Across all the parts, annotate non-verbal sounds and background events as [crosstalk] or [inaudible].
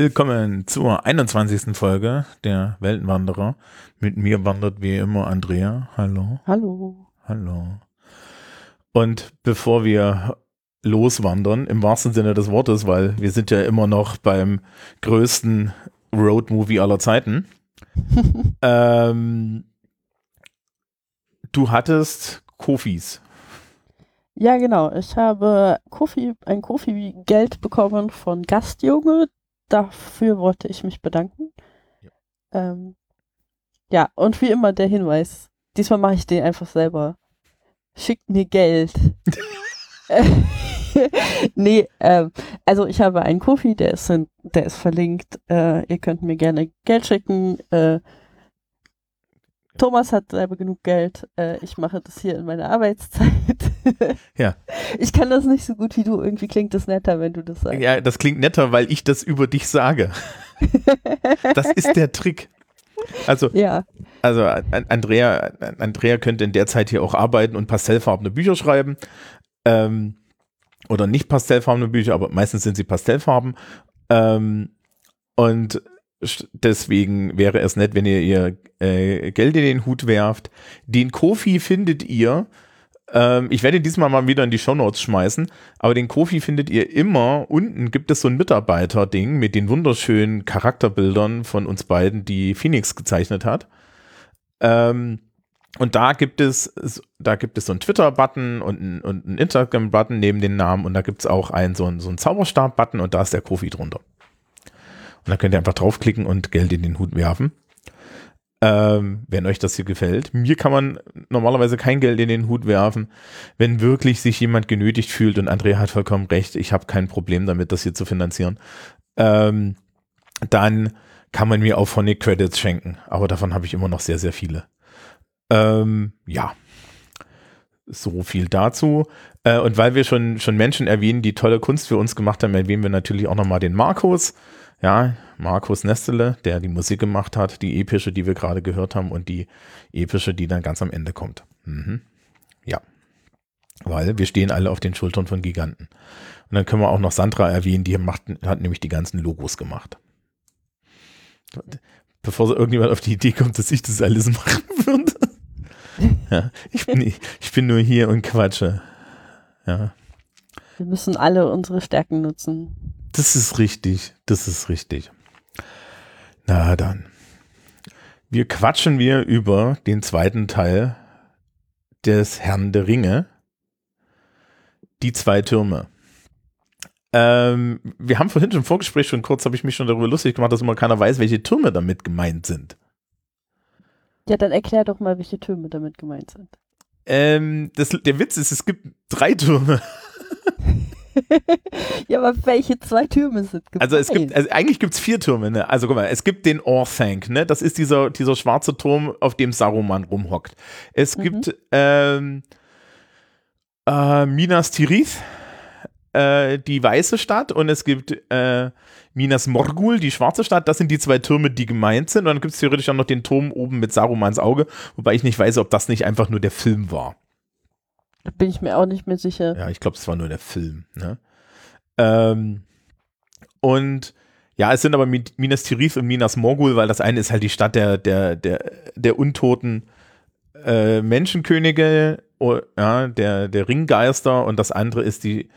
Willkommen zur 21. Folge der Weltenwanderer. Mit mir wandert wie immer Andrea. Hallo. Hallo. Hallo. Und bevor wir loswandern, im wahrsten Sinne des Wortes, weil wir sind ja immer noch beim größten Roadmovie aller Zeiten. [laughs] ähm, du hattest Kofis. Ja, genau. Ich habe Kofi, ein Kofi-Geld bekommen von Gastjunge. Dafür wollte ich mich bedanken. Ja. Ähm, ja, und wie immer der Hinweis. Diesmal mache ich den einfach selber. Schickt mir Geld. [laughs] [laughs] nee, ähm, also ich habe einen Kofi, der ist, der ist verlinkt. Äh, ihr könnt mir gerne Geld schicken. Äh, Thomas hat selber genug Geld. Äh, ich mache das hier in meiner Arbeitszeit. Ja. [laughs] Ich kann das nicht so gut wie du. Irgendwie klingt das netter, wenn du das sagst. Ja, das klingt netter, weil ich das über dich sage. [laughs] das ist der Trick. Also, ja. also Andrea, Andrea könnte in der Zeit hier auch arbeiten und pastellfarbene Bücher schreiben. Ähm, oder nicht pastellfarbene Bücher, aber meistens sind sie Pastellfarben. Ähm, und deswegen wäre es nett, wenn ihr ihr äh, Geld in den Hut werft. Den Kofi findet ihr. Ähm, ich werde diesmal mal wieder in die Shownotes schmeißen, aber den Kofi findet ihr immer. Unten gibt es so ein Mitarbeiter-Ding mit den wunderschönen Charakterbildern von uns beiden, die Phoenix gezeichnet hat. Ähm, und da gibt es, da gibt es so einen Twitter-Button und einen, und einen Instagram-Button neben den Namen und da gibt es auch einen, so einen, so einen Zauberstab-Button und da ist der Kofi drunter. Und da könnt ihr einfach draufklicken und Geld in den Hut werfen. Ähm, wenn euch das hier gefällt. Mir kann man normalerweise kein Geld in den Hut werfen, wenn wirklich sich jemand genötigt fühlt und Andrea hat vollkommen recht, ich habe kein Problem damit, das hier zu finanzieren. Ähm, dann kann man mir auch Phonic Credits schenken, aber davon habe ich immer noch sehr, sehr viele. Ähm, ja, so viel dazu. Äh, und weil wir schon, schon Menschen erwähnen, die tolle Kunst für uns gemacht haben, erwähnen wir natürlich auch nochmal den Markus. Ja, Markus Nestele, der die Musik gemacht hat, die epische, die wir gerade gehört haben und die epische, die dann ganz am Ende kommt. Mhm. Ja, weil wir stehen alle auf den Schultern von Giganten. Und dann können wir auch noch Sandra erwähnen, die macht, hat nämlich die ganzen Logos gemacht bevor irgendjemand auf die Idee kommt, dass ich das alles machen würde. [laughs] ja, ich bin, ich bin nur hier und quatsche. Ja. Wir müssen alle unsere Stärken nutzen. Das ist richtig. Das ist richtig. Na dann. Wir quatschen wir über den zweiten Teil des Herrn der Ringe. Die zwei Türme. Ähm, wir haben vorhin schon im Vorgespräch schon kurz, habe ich mich schon darüber lustig gemacht, dass immer keiner weiß, welche Türme damit gemeint sind. Ja, dann erklär doch mal, welche Türme damit gemeint sind. Ähm, das, der Witz ist, es gibt drei Türme. Ja, aber welche zwei Türme sind gemeint? Also es gibt, also eigentlich gibt es vier Türme, ne? Also guck mal, es gibt den Orthanc, ne? Das ist dieser, dieser schwarze Turm, auf dem Saruman rumhockt. Es mhm. gibt ähm, äh, Minas Tirith, äh, die weiße Stadt und es gibt äh, Minas Morgul, die schwarze Stadt. Das sind die zwei Türme, die gemeint sind. Und dann gibt es theoretisch auch noch den Turm oben mit Sarumans Auge, wobei ich nicht weiß, ob das nicht einfach nur der Film war. Da bin ich mir auch nicht mehr sicher. Ja, ich glaube, es war nur der Film. Ne? Ähm, und ja, es sind aber Minas Tirith und Minas Morgul, weil das eine ist halt die Stadt der, der, der, der untoten äh, Menschenkönige, oh, ja, der, der Ringgeister und das andere ist die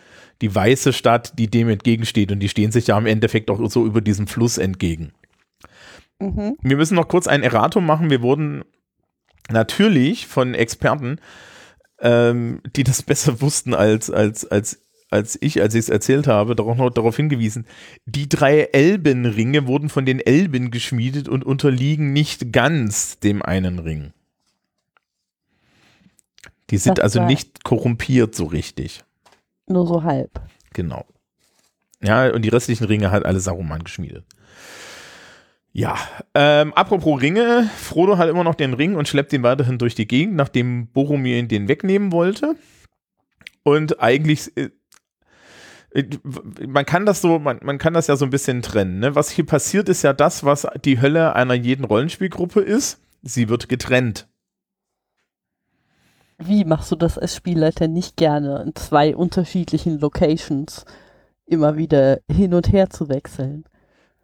die weiße Stadt, die dem entgegensteht. Und die stehen sich ja im Endeffekt auch so über diesem Fluss entgegen. Mhm. Wir müssen noch kurz ein Erratum machen. Wir wurden natürlich von Experten, ähm, die das besser wussten als, als, als, als ich, als ich es erzählt habe, darauf noch darauf hingewiesen. Die drei Elbenringe wurden von den Elben geschmiedet und unterliegen nicht ganz dem einen Ring. Die sind das also nicht korrumpiert so richtig. Nur so halb. Genau. Ja, und die restlichen Ringe hat alle Saruman geschmiedet. Ja, ähm, apropos Ringe, Frodo hat immer noch den Ring und schleppt ihn weiterhin durch die Gegend, nachdem Boromir ihn den wegnehmen wollte. Und eigentlich, äh, äh, man kann das so, man, man kann das ja so ein bisschen trennen. Ne? Was hier passiert, ist ja das, was die Hölle einer jeden Rollenspielgruppe ist. Sie wird getrennt. Wie machst du das als Spielleiter nicht gerne, in zwei unterschiedlichen Locations immer wieder hin und her zu wechseln?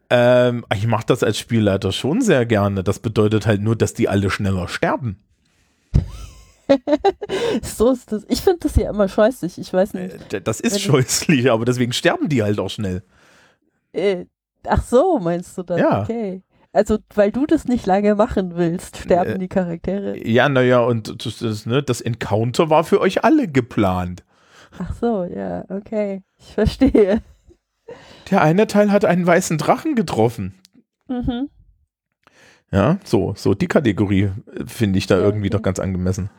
Ähm, ich mache das als Spielleiter schon sehr gerne. Das bedeutet halt nur, dass die alle schneller sterben. [laughs] so ist das. Ich finde das ja immer scheußlich. Ich weiß nicht. Äh, das ist scheußlich, aber deswegen sterben die halt auch schnell. Äh, ach so, meinst du das? Ja. Okay. Also, weil du das nicht lange machen willst, sterben Äh, die Charaktere. Ja, naja, und das, das, ne, das Encounter war für euch alle geplant. Ach so, ja, okay. Ich verstehe. Der eine Teil hat einen weißen Drachen getroffen. Mhm. Ja, so, so die Kategorie äh, finde ich da irgendwie doch ganz angemessen.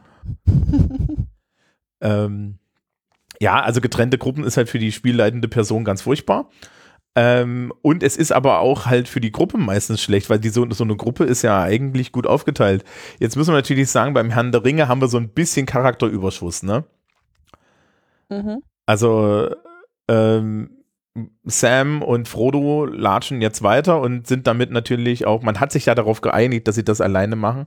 [laughs] Ähm, ja, also getrennte Gruppen ist halt für die spielleitende Person ganz furchtbar. Ähm, und es ist aber auch halt für die Gruppe meistens schlecht, weil die so, so eine Gruppe ist ja eigentlich gut aufgeteilt. Jetzt müssen wir natürlich sagen, beim Herrn der Ringe haben wir so ein bisschen Charakterüberschuss, ne? Mhm. Also ähm, Sam und Frodo latschen jetzt weiter und sind damit natürlich auch, man hat sich ja darauf geeinigt, dass sie das alleine machen,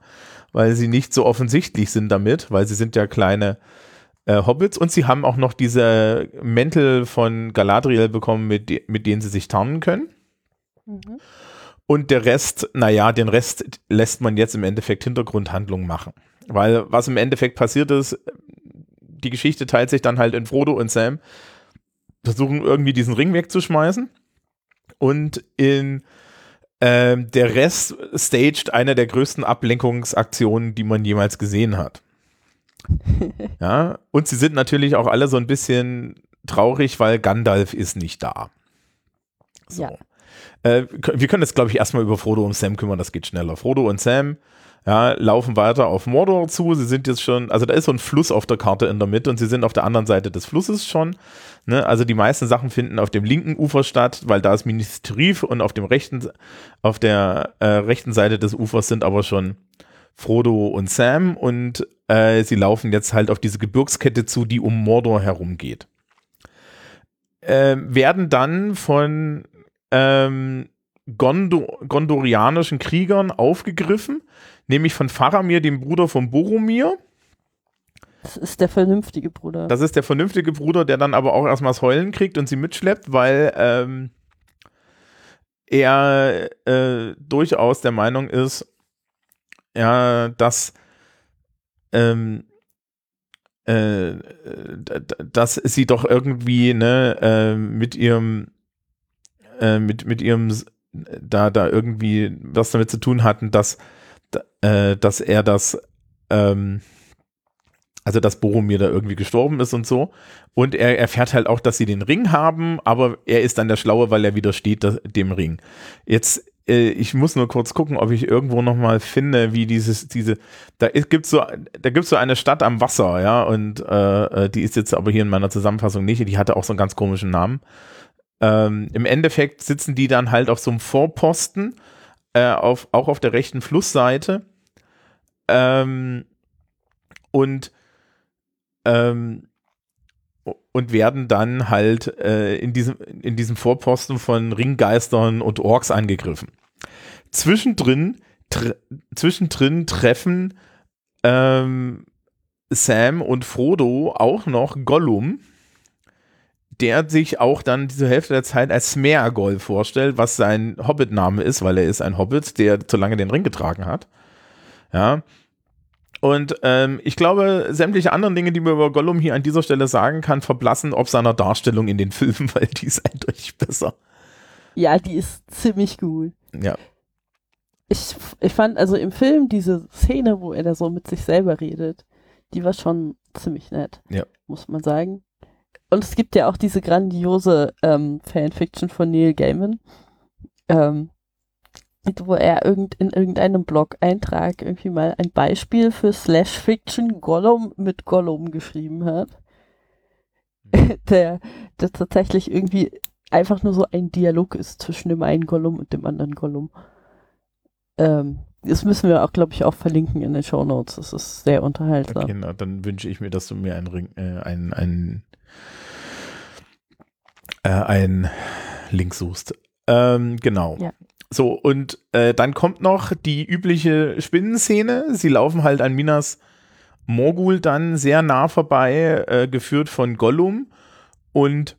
weil sie nicht so offensichtlich sind damit, weil sie sind ja kleine äh, Hobbits und sie haben auch noch diese Mäntel von Galadriel bekommen, mit, mit denen sie sich tarnen können. Mhm. Und der Rest, naja, den Rest lässt man jetzt im Endeffekt Hintergrundhandlung machen. Weil was im Endeffekt passiert ist, die Geschichte teilt sich dann halt in Frodo und Sam, versuchen irgendwie diesen Ring wegzuschmeißen. Und in ähm, der Rest staged eine der größten Ablenkungsaktionen, die man jemals gesehen hat. [laughs] Ja, und sie sind natürlich auch alle so ein bisschen traurig, weil Gandalf ist nicht da. So. Ja. Äh, wir können jetzt, glaube ich, erstmal über Frodo und Sam kümmern, das geht schneller. Frodo und Sam ja, laufen weiter auf Mordor zu. Sie sind jetzt schon, also da ist so ein Fluss auf der Karte in der Mitte und sie sind auf der anderen Seite des Flusses schon. Ne? Also die meisten Sachen finden auf dem linken Ufer statt, weil da ist Minas Tirith und auf dem rechten, auf der äh, rechten Seite des Ufers sind aber schon Frodo und Sam und äh, sie laufen jetzt halt auf diese Gebirgskette zu, die um Mordor herumgeht. Ähm, werden dann von ähm, Gondo gondorianischen Kriegern aufgegriffen, nämlich von Faramir, dem Bruder von Boromir. Das ist der vernünftige Bruder. Das ist der vernünftige Bruder, der dann aber auch erstmal das Heulen kriegt und sie mitschleppt, weil ähm, er äh, durchaus der Meinung ist, ja, dass ähm, äh, dass sie doch irgendwie ne, äh, mit ihrem äh, mit, mit ihrem da da irgendwie was damit zu tun hatten, dass äh, dass er das ähm, also dass Boromir da irgendwie gestorben ist und so. Und er erfährt halt auch, dass sie den Ring haben, aber er ist dann der Schlaue, weil er widersteht dem Ring. Jetzt, äh, ich muss nur kurz gucken, ob ich irgendwo nochmal finde, wie dieses, diese, da gibt so, da gibt's so eine Stadt am Wasser, ja, und äh, äh, die ist jetzt aber hier in meiner Zusammenfassung nicht, die hatte auch so einen ganz komischen Namen. Ähm, Im Endeffekt sitzen die dann halt auf so einem Vorposten, äh, auf, auch auf der rechten Flussseite. Ähm, und ähm, und werden dann halt äh, in, diesem, in diesem Vorposten von Ringgeistern und Orks angegriffen. Zwischendrin, tre zwischendrin treffen ähm, Sam und Frodo auch noch Gollum, der sich auch dann diese Hälfte der Zeit als Smeagol vorstellt, was sein Hobbit-Name ist, weil er ist ein Hobbit, der zu lange den Ring getragen hat. Ja, und ähm, ich glaube, sämtliche anderen Dinge, die man über Gollum hier an dieser Stelle sagen kann, verblassen ob seiner Darstellung in den [laughs] Filmen, weil die ist eindeutig besser. ja, die ist ziemlich gut. Ja. Ich, ich fand also im Film diese Szene, wo er da so mit sich selber redet, die war schon ziemlich nett. Ja. Muss man sagen. Und es gibt ja auch diese grandiose ähm, Fanfiction von Neil Gaiman, ähm, wo er irgend, in irgendeinem Blog-Eintrag irgendwie mal ein Beispiel für Slash-Fiction Gollum mit Gollum geschrieben hat. [laughs] der, der tatsächlich irgendwie einfach nur so ein Dialog ist zwischen dem einen Gollum und dem anderen Gollum. Ähm, das müssen wir auch, glaube ich, auch verlinken in den Show Notes. Das ist sehr unterhaltsam. Okay, na, dann wünsche ich mir, dass du mir einen Ring, äh, einen, einen, äh, einen Link suchst. Ähm, genau. Ja. So, und äh, dann kommt noch die übliche Spinnenszene. Sie laufen halt an Minas Morgul dann sehr nah vorbei, äh, geführt von Gollum und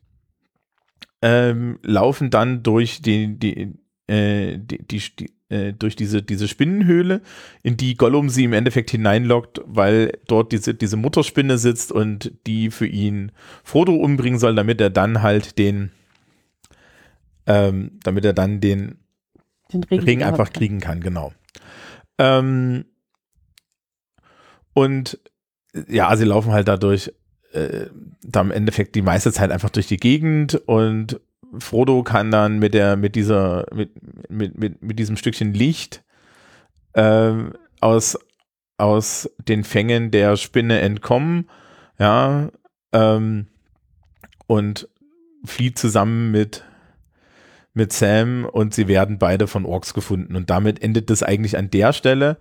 ähm, laufen dann durch die, die, äh, die, die, die äh, durch diese, diese Spinnenhöhle, in die Gollum sie im Endeffekt hineinlockt, weil dort diese, diese Mutterspinne sitzt und die für ihn Frodo umbringen soll, damit er dann halt den, ähm, damit er dann den, den Ring, Ring einfach kann. kriegen kann, genau. Ähm, und ja, sie laufen halt dadurch äh, da im Endeffekt die meiste Zeit einfach durch die Gegend und Frodo kann dann mit der, mit dieser, mit, mit, mit, mit diesem Stückchen Licht äh, aus, aus den Fängen der Spinne entkommen, ja, ähm, und flieht zusammen mit, mit Sam und sie werden beide von Orks gefunden. Und damit endet das eigentlich an der Stelle.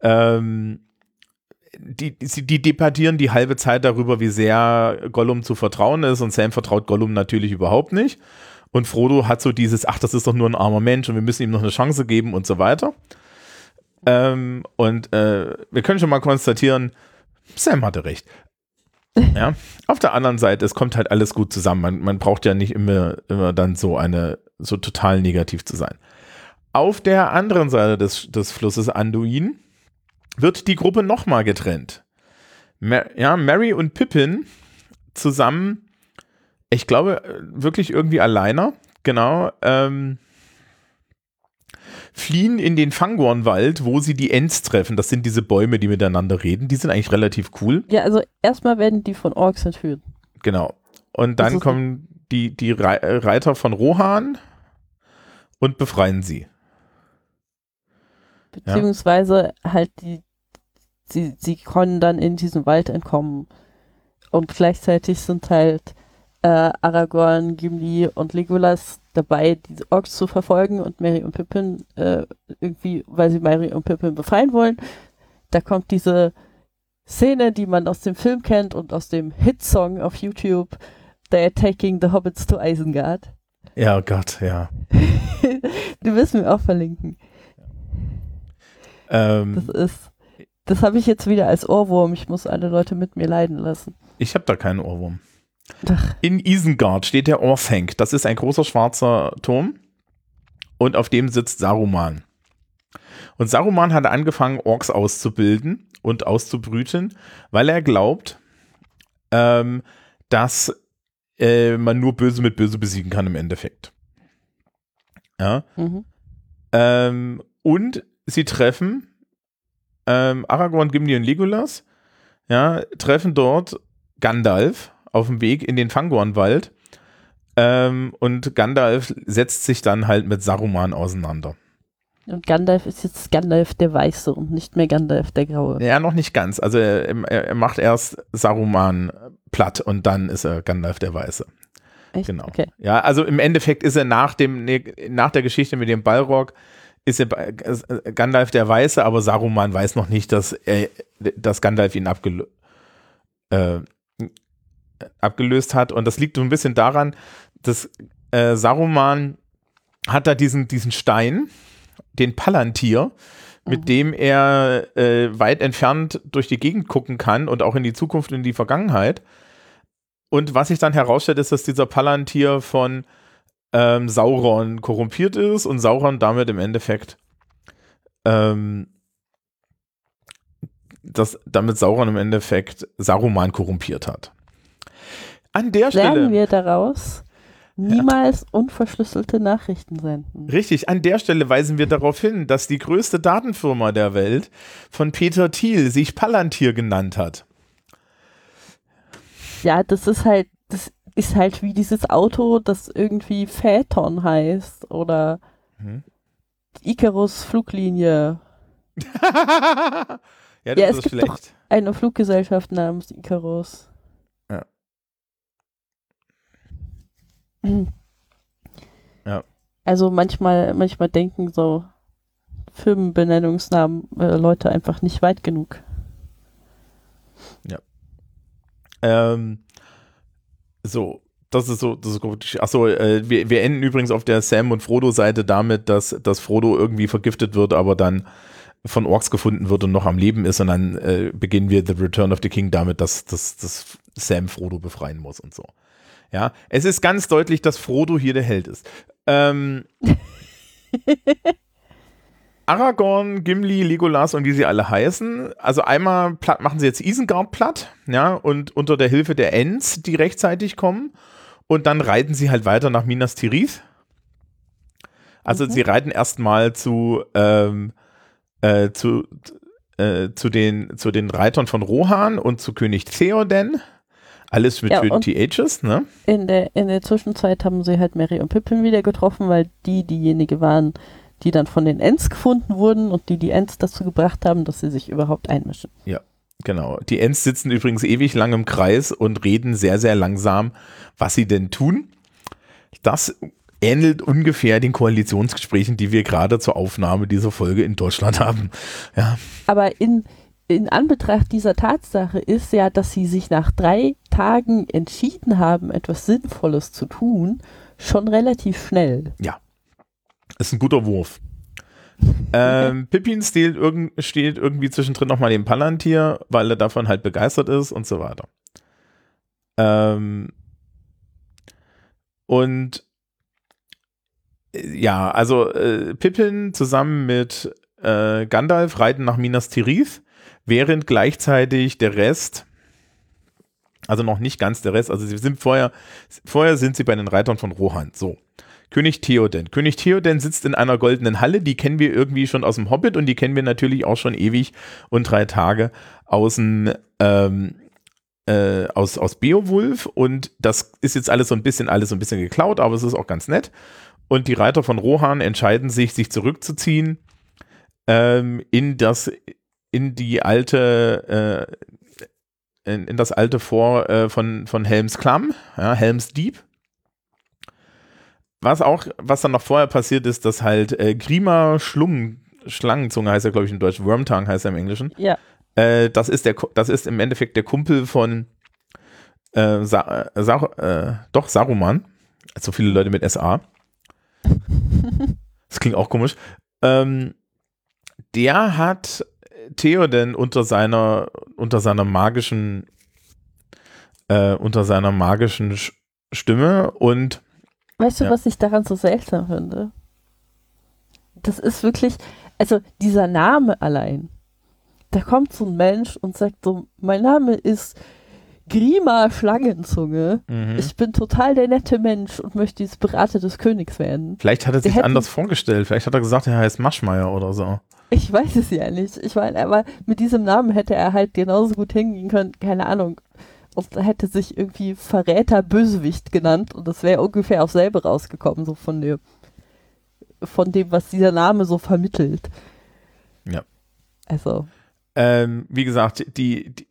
Ähm, die, die, die debattieren die halbe Zeit darüber, wie sehr Gollum zu vertrauen ist und Sam vertraut Gollum natürlich überhaupt nicht. Und Frodo hat so dieses, ach, das ist doch nur ein armer Mensch und wir müssen ihm noch eine Chance geben und so weiter. Ähm, und äh, wir können schon mal konstatieren, Sam hatte recht. [laughs] Ja. Auf der anderen Seite, es kommt halt alles gut zusammen. Man, man braucht ja nicht immer, immer dann so eine, so total negativ zu sein. Auf der anderen Seite des, des Flusses Anduin wird die Gruppe nochmal getrennt. Mar ja, Mary und Pippin zusammen, ich glaube, wirklich irgendwie alleiner, genau, ähm, fliehen in den Fangornwald, wo sie die Ents treffen. Das sind diese Bäume, die miteinander reden. Die sind eigentlich relativ cool. Ja, also erstmal werden die von Orks entführt. Genau. Und dann kommen die, die Reiter von Rohan und befreien sie. Beziehungsweise ja. halt die, sie, sie können dann in diesen Wald entkommen. Und gleichzeitig sind halt äh, Aragorn, Gimli und Legolas dabei, diese Orks zu verfolgen und Mary und Pippin äh, irgendwie, weil sie Mary und Pippin befreien wollen. Da kommt diese Szene, die man aus dem Film kennt und aus dem Hitsong auf YouTube, They're Taking the Hobbits to Isengard. Ja, oh Gott, ja. die müssen wir auch verlinken. Ähm, das ist, das habe ich jetzt wieder als Ohrwurm. Ich muss alle Leute mit mir leiden lassen. Ich habe da keinen Ohrwurm. Ach. In Isengard steht der Orthanc. Das ist ein großer schwarzer Turm. Und auf dem sitzt Saruman. Und Saruman hat angefangen, Orks auszubilden und auszubrüten, weil er glaubt, ähm, dass äh, man nur Böse mit Böse besiegen kann im Endeffekt. Ja. Mhm. Ähm, und sie treffen ähm, Aragorn, Gimli und Legolas, ja, treffen dort Gandalf auf dem Weg in den Fangornwald. Ähm, und Gandalf setzt sich dann halt mit Saruman auseinander. Und Gandalf ist jetzt Gandalf der Weiße und nicht mehr Gandalf der Graue. Ja, noch nicht ganz. Also er, er macht erst Saruman platt und dann ist er Gandalf der Weiße. Echt? Genau. Okay. Ja, also im Endeffekt ist er nach dem, nach der Geschichte mit dem Balrog ist er Gandalf der Weiße, aber Saruman weiß noch nicht, dass er, dass Gandalf ihn abgelöst, äh, abgelöst hat. Und das liegt so ein bisschen daran, dass äh, Saruman hat da diesen, diesen Stein, den Palantir, mit mhm. dem er äh, weit entfernt durch die Gegend gucken kann und auch in die Zukunft und in die Vergangenheit. Und was sich dann herausstellt, ist, dass dieser Palantir von ähm, Sauron korrumpiert ist und Sauron damit im Endeffekt ähm, dass damit Sauron im Endeffekt Saruman korrumpiert hat. An der Stelle. Lernen wir daraus, niemals ja. unverschlüsselte Nachrichten senden. Richtig, an der Stelle weisen wir darauf hin, dass die größte Datenfirma der Welt von Peter Thiel sich Palantir genannt hat. Ja, das ist halt, das ist halt wie dieses Auto, das irgendwie Phaeton heißt oder hm. Icarus Fluglinie. [laughs] ja, ja, es gibt schlecht. doch eine Fluggesellschaft namens Icarus. Ja. Also manchmal, manchmal denken so Firmenbenennungsnamen äh, Leute einfach nicht weit genug. Ja. Ähm, so, das ist so, das ist gut. Achso, äh, wir, wir enden übrigens auf der Sam und Frodo-Seite damit, dass, dass Frodo irgendwie vergiftet wird, aber dann von Orks gefunden wird und noch am Leben ist und dann äh, beginnen wir The Return of the King damit, dass, dass, dass Sam Frodo befreien muss und so. Ja, es ist ganz deutlich, dass Frodo hier der Held ist. Ähm, [laughs] Aragorn, Gimli, Legolas und wie sie alle heißen. Also einmal platt, machen sie jetzt Isengard platt, ja, und unter der Hilfe der Ents, die rechtzeitig kommen. Und dann reiten sie halt weiter nach Minas Tirith. Also mhm. sie reiten erstmal zu, ähm, äh, zu, äh, zu, den, zu den Reitern von Rohan und zu König Theoden. Alles mit ja, 20 Ages, ne? In der, in der Zwischenzeit haben sie halt Mary und Pippin wieder getroffen, weil die diejenige waren, die dann von den Ents gefunden wurden und die die Ents dazu gebracht haben, dass sie sich überhaupt einmischen. Ja, genau. Die Ents sitzen übrigens ewig lang im Kreis und reden sehr, sehr langsam, was sie denn tun. Das ähnelt ungefähr den Koalitionsgesprächen, die wir gerade zur Aufnahme dieser Folge in Deutschland haben. Ja. Aber in, in Anbetracht dieser Tatsache ist ja, dass sie sich nach drei Tagen entschieden haben, etwas Sinnvolles zu tun, schon relativ schnell. Ja. Ist ein guter Wurf. [laughs] ähm, Pippin steht, irg steht irgendwie zwischendrin nochmal dem Palantir, weil er davon halt begeistert ist und so weiter. Ähm, und ja, also äh, Pippin zusammen mit äh, Gandalf reiten nach Minas Tirith, während gleichzeitig der Rest, also noch nicht ganz der Rest, also sie sind vorher, vorher sind sie bei den Reitern von Rohan. So. König Theoden. König Theoden sitzt in einer goldenen Halle, die kennen wir irgendwie schon aus dem Hobbit und die kennen wir natürlich auch schon ewig und drei Tage aus dem ähm, äh, aus, aus Beowulf und das ist jetzt alles so ein bisschen, alles so ein bisschen geklaut, aber es ist auch ganz nett. Und die Reiter von Rohan entscheiden sich, sich zurückzuziehen ähm, in das, in die alte, äh, in, in, das alte Vor äh, von, von Helms Klamm, ja, Helms Deep. Was auch, was dann noch vorher passiert ist, dass halt äh, Grima Schlungen, Schlangenzunge heißt er, glaube ich, im Deutschen, Wormtongue heißt er im Englischen. Ja. Äh, das, ist der, das ist im Endeffekt der Kumpel von äh, Sa Sa äh, doch Saruman. So viele Leute mit SA. [laughs] das klingt auch komisch. Ähm, der hat Theoden unter seiner, unter seiner magischen, äh, unter seiner magischen Stimme und Weißt du, ja. was ich daran so seltsam finde? Das ist wirklich, also dieser Name allein. Da kommt so ein Mensch und sagt so, mein Name ist Grima Schlangenzunge. Mhm. Ich bin total der nette Mensch und möchte jetzt Berater des Königs werden. Vielleicht hat er sich anders vorgestellt. Vielleicht hat er gesagt, er heißt Maschmeier oder so. Ich weiß es ja nicht. Ich meine, aber mit diesem Namen hätte er halt genauso gut hingehen können. Keine Ahnung und hätte sich irgendwie Verräter Bösewicht genannt und das wäre ungefähr auf selbe rausgekommen, so von dem, von dem, was dieser Name so vermittelt. Ja. Also. Ähm, wie gesagt, die, die,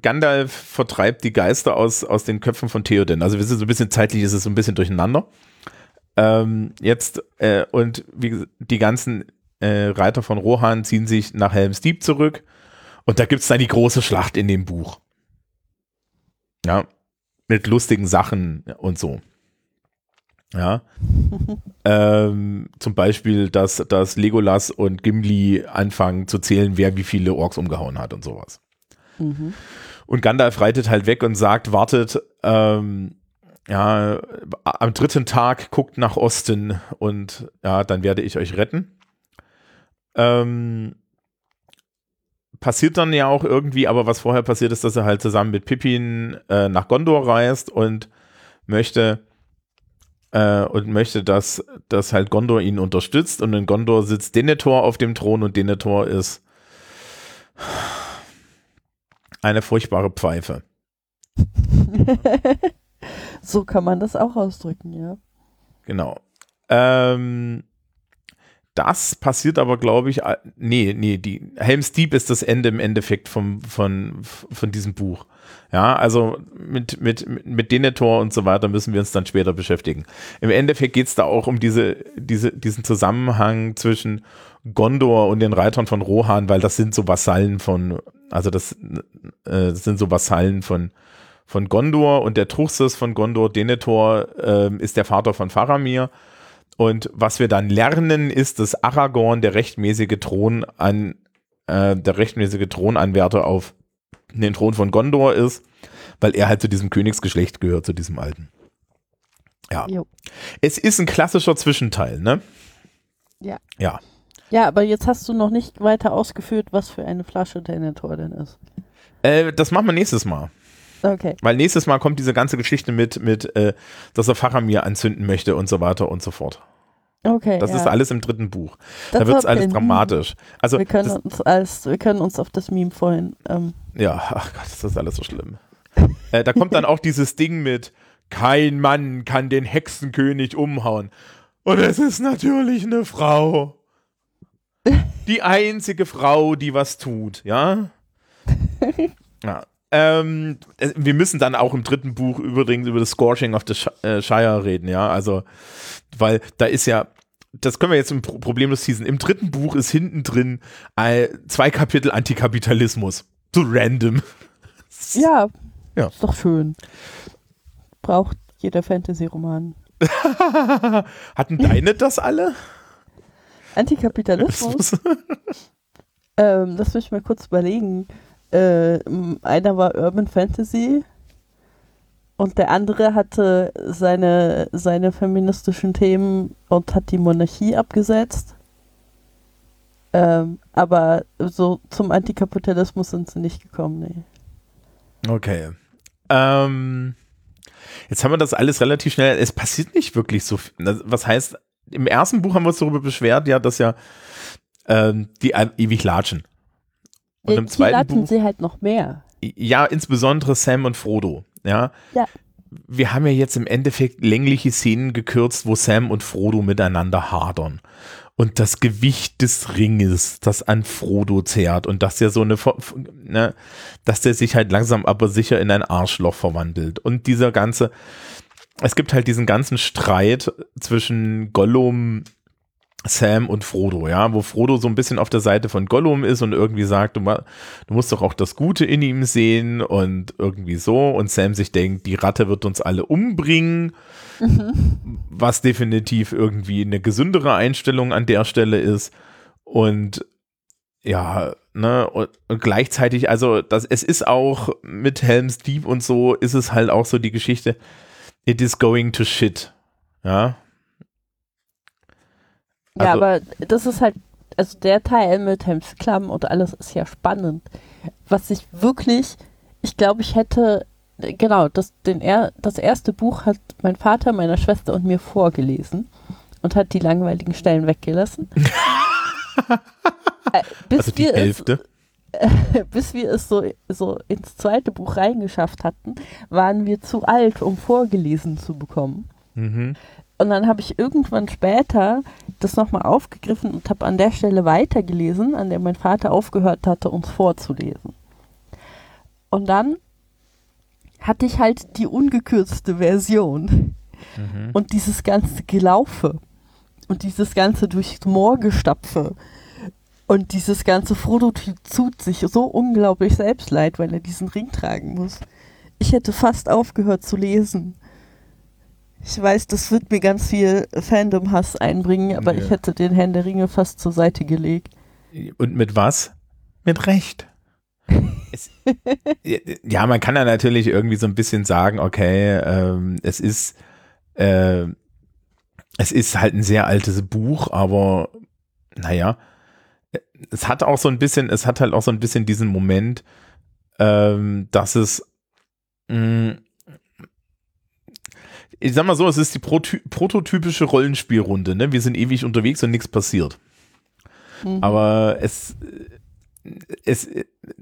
Gandalf vertreibt die Geister aus, aus den Köpfen von Theoden. Also wir sind so ein bisschen zeitlich, ist es so ein bisschen durcheinander. Ähm, jetzt, äh, und wie die ganzen äh, Reiter von Rohan ziehen sich nach Helm's Deep zurück. Und da gibt es dann die große Schlacht in dem Buch. Ja, mit lustigen Sachen und so. Ja. [laughs] ähm, zum Beispiel, dass, dass Legolas und Gimli anfangen zu zählen, wer wie viele Orks umgehauen hat und sowas. Mhm. Und Gandalf reitet halt weg und sagt, wartet, ähm, ja, am dritten Tag guckt nach Osten und ja, dann werde ich euch retten. Ähm, passiert dann ja auch irgendwie, aber was vorher passiert ist, dass er halt zusammen mit Pippin äh, nach Gondor reist und möchte äh, und möchte, dass, dass halt Gondor ihn unterstützt und in Gondor sitzt Denethor auf dem Thron und Denethor ist eine furchtbare Pfeife. [laughs] so kann man das auch ausdrücken, ja. Genau. Ähm, das passiert aber, glaube ich, nee, nee, die Helm's Deep ist das Ende im Endeffekt vom, von, von diesem Buch. Ja, also mit, mit, mit Denethor und so weiter müssen wir uns dann später beschäftigen. Im Endeffekt geht es da auch um diese, diese, diesen Zusammenhang zwischen Gondor und den Reitern von Rohan, weil das sind so Vasallen von, also das, äh, das sind so Vasallen von, von Gondor und der Truchsess von Gondor, Denethor, äh, ist der Vater von Faramir und was wir dann lernen, ist, dass Aragorn der rechtmäßige Thron an, äh, der rechtmäßige Thronanwärter auf den Thron von Gondor ist, weil er halt zu diesem Königsgeschlecht gehört, zu diesem alten. Ja. Jo. Es ist ein klassischer Zwischenteil, ne? Ja. Ja. Ja, aber jetzt hast du noch nicht weiter ausgeführt, was für eine Flasche Denethor denn ist. Äh, das machen wir nächstes Mal. Okay. Weil nächstes Mal kommt diese ganze Geschichte mit, mit äh, dass er Faramir anzünden möchte und so weiter und so fort. Okay. Das ja. ist alles im dritten Buch. Das da wird es alles dramatisch. Also, Wir können uns als, wir können uns auf das Meme vorhin. Ähm, ja, ach Gott, das ist alles so schlimm. [laughs] äh, da kommt dann auch dieses Ding mit, kein Mann kann den Hexenkönig umhauen. Und es ist natürlich eine Frau. Die einzige Frau, die was tut, ja? [laughs] ja. Ähm, äh, wir müssen dann auch im dritten Buch übrigens über das Scorching of the äh, Shire reden, ja, also, weil da ist ja, das können wir jetzt im Pro problemlos teasen, im dritten Buch ist hinten drin äh, zwei Kapitel Antikapitalismus. So random. [laughs] ja. Ja. Ist doch schön. Braucht jeder Fantasy-Roman. [laughs] Hatten deine das alle? Antikapitalismus? [laughs] ähm, lass mich mal kurz überlegen. Äh, einer war Urban Fantasy und der andere hatte seine, seine feministischen Themen und hat die Monarchie abgesetzt. Ähm, aber so zum Antikapitalismus sind sie nicht gekommen, nee. Okay. Ähm, jetzt haben wir das alles relativ schnell. Es passiert nicht wirklich so viel. Das- Was heißt, im ersten Buch haben wir uns darüber beschwert, ja, dass ja ähm, die ewig latschen. Und Ja, im die zweiten latschen Buch, sie halt noch mehr. ja, insbesondere Sam und Frodo, ja. Ja. Wir haben ja jetzt im Endeffekt längliche Szenen gekürzt, wo Sam und Frodo miteinander hadern. Und das Gewicht des Ringes, das an Frodo zehrt und dass der so eine, ne, dass der sich halt langsam aber sicher in ein Arschloch verwandelt. Und dieser ganze, es gibt halt diesen ganzen Streit zwischen Gollum, Sam und Frodo, ja, wo Frodo so ein bisschen auf der Seite von Gollum ist und irgendwie sagt, du, du musst doch auch das Gute in ihm sehen und irgendwie so. Und Sam sich denkt, die Ratte wird uns alle umbringen, was definitiv irgendwie eine gesündere Einstellung an der Stelle ist. Und ja, ne, und, gleichzeitig, also das, es ist auch mit Helms Deep und so, ist es halt auch so die Geschichte, it is going to shit, ja, Ja, Also- aber das ist halt, also der Teil mit Helms Klamm und alles ist ja spannend. Was ich wirklich, ich glaube, ich hätte, genau, das, den er, das erste Buch hat mein Vater, meiner Schwester und mir vorgelesen und hat die langweiligen Stellen weggelassen. [laughs] Äh, bis also die wir es Hälfte. [laughs] bis wir es so, so ins zweite Buch reingeschafft hatten, waren wir zu alt, um vorgelesen zu bekommen. Mhm. Und dann habe ich irgendwann später das nochmal aufgegriffen und habe an der Stelle weitergelesen, an der mein Vater aufgehört hatte, uns vorzulesen. Und dann hatte ich halt die ungekürzte Version. Mhm. Und dieses ganze Gelaufe und dieses ganze durchs Moor gestapfe und dieses ganze Frodo tut sich so unglaublich selbstleid, weil er diesen Ring tragen muss. Ich hätte fast aufgehört zu lesen. Ich weiß, das wird mir ganz viel Fandom-Hass einbringen, aber Ja. ich hätte den Herrn der Ringe fast zur Seite gelegt. Und mit was? Mit Recht. [laughs] es, ja, man kann ja natürlich irgendwie so ein bisschen sagen, okay, ähm, es ist, äh, es ist halt ein sehr altes Buch, aber naja, es hat auch so ein bisschen, es hat halt auch so ein bisschen diesen Moment, ähm, dass es, mh, ich sag mal so, es ist die Proty prototypische Rollenspielrunde, ne? Wir sind ewig unterwegs und nichts passiert. Mhm. Aber es, es,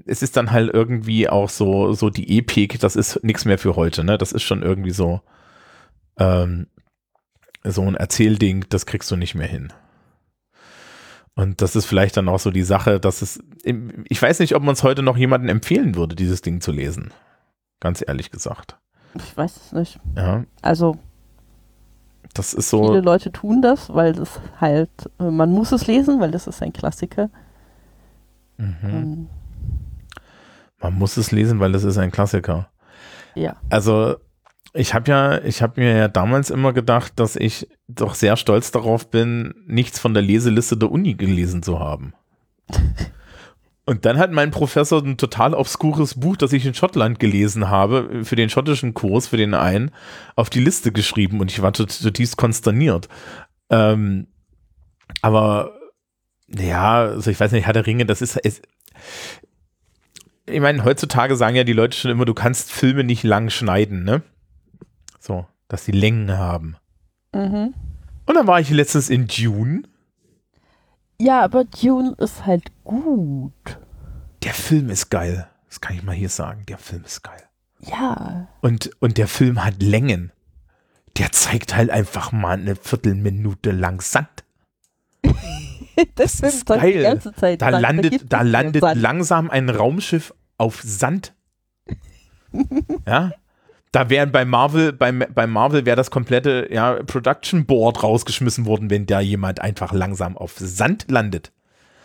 es ist dann halt irgendwie auch so, so die Epik, das ist nichts mehr für heute, ne? Das ist schon irgendwie so, ähm, so ein Erzählding, das kriegst du nicht mehr hin. Und das ist vielleicht dann auch so die Sache, dass es, ich weiß nicht, ob man es heute noch jemandem empfehlen würde, dieses Ding zu lesen. Ganz ehrlich gesagt. Ich weiß es nicht. Ja, Also das ist viele so, Leute tun das, weil das halt, man muss es lesen, weil das ist ein Klassiker. mhm. Ähm, man muss es lesen, weil es ist ein Klassiker. ja. Also ich habe ja, ich habe mir ja damals immer gedacht, dass ich doch sehr stolz darauf bin, nichts von der Leseliste der Uni gelesen zu haben. [laughs] Und dann hat mein Professor ein total obskures Buch, das ich in Schottland gelesen habe, für den schottischen Kurs, für den einen, auf die Liste geschrieben und ich war zutiefst konsterniert. Ähm, Aber ja, also ich weiß nicht, Herr der Ringe, das ist, ist ich meine, heutzutage sagen ja die Leute schon immer, du kannst Filme nicht lang schneiden, ne? So, dass die Längen haben. Mhm. Und dann war ich letztens in Dune. Ja, aber Dune ist halt gut. Der Film ist geil. Das kann ich mal hier sagen. Der Film ist geil. Ja. Und, und der Film hat Längen. Der zeigt halt einfach mal eine Viertelminute lang Sand. [laughs] das, Das ist geil. Die ganze Zeit Da Sand. landet, da keinen landet langsam ein Raumschiff auf Sand. [laughs] ja. Da wären bei Marvel, bei, bei Marvel wäre das komplette ja, Production Board rausgeschmissen worden, wenn da jemand einfach langsam auf Sand landet.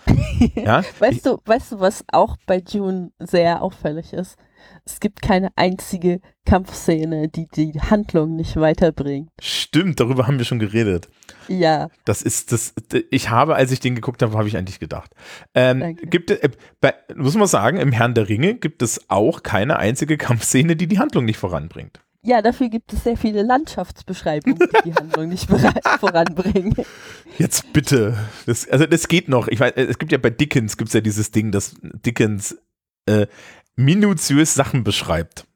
[laughs] ja. Weißt du, weißt du, was auch bei Dune sehr auffällig ist? Es gibt keine einzige Kampfszene, die die Handlung nicht weiterbringt. Stimmt, darüber haben wir schon geredet. Ja, Das ist das. Ich habe, als ich den geguckt habe, habe ich eigentlich gedacht. Ähm, Danke. gibt, äh, bei, muss man sagen, im Herrn der Ringe gibt es auch keine einzige Kampfszene, die die Handlung nicht voranbringt. ja, dafür gibt es sehr viele Landschaftsbeschreibungen, die die Handlung nicht [laughs] voranbringen. Jetzt bitte. Das, also das geht noch. Ich weiß, es gibt ja bei Dickens gibt's ja dieses Ding, dass Dickens äh, minutiös Sachen beschreibt.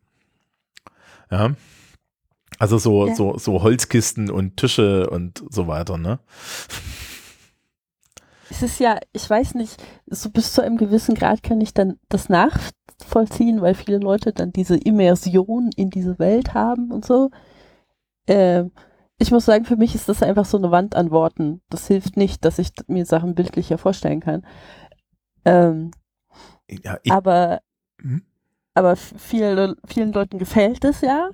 Ja. Also so, Ja. so, so Holzkisten und Tische und so weiter, ne? Es ist ja, ich weiß nicht, so bis zu einem gewissen Grad kann ich dann das nachvollziehen, weil viele Leute dann diese Immersion in diese Welt haben und so. Ähm, ich muss sagen, für mich ist das einfach so eine Wand an Worten. Das hilft nicht, dass ich mir Sachen bildlicher vorstellen kann. Ähm, Ja, ich, aber Hm? aber viele, vielen Leuten gefällt es ja.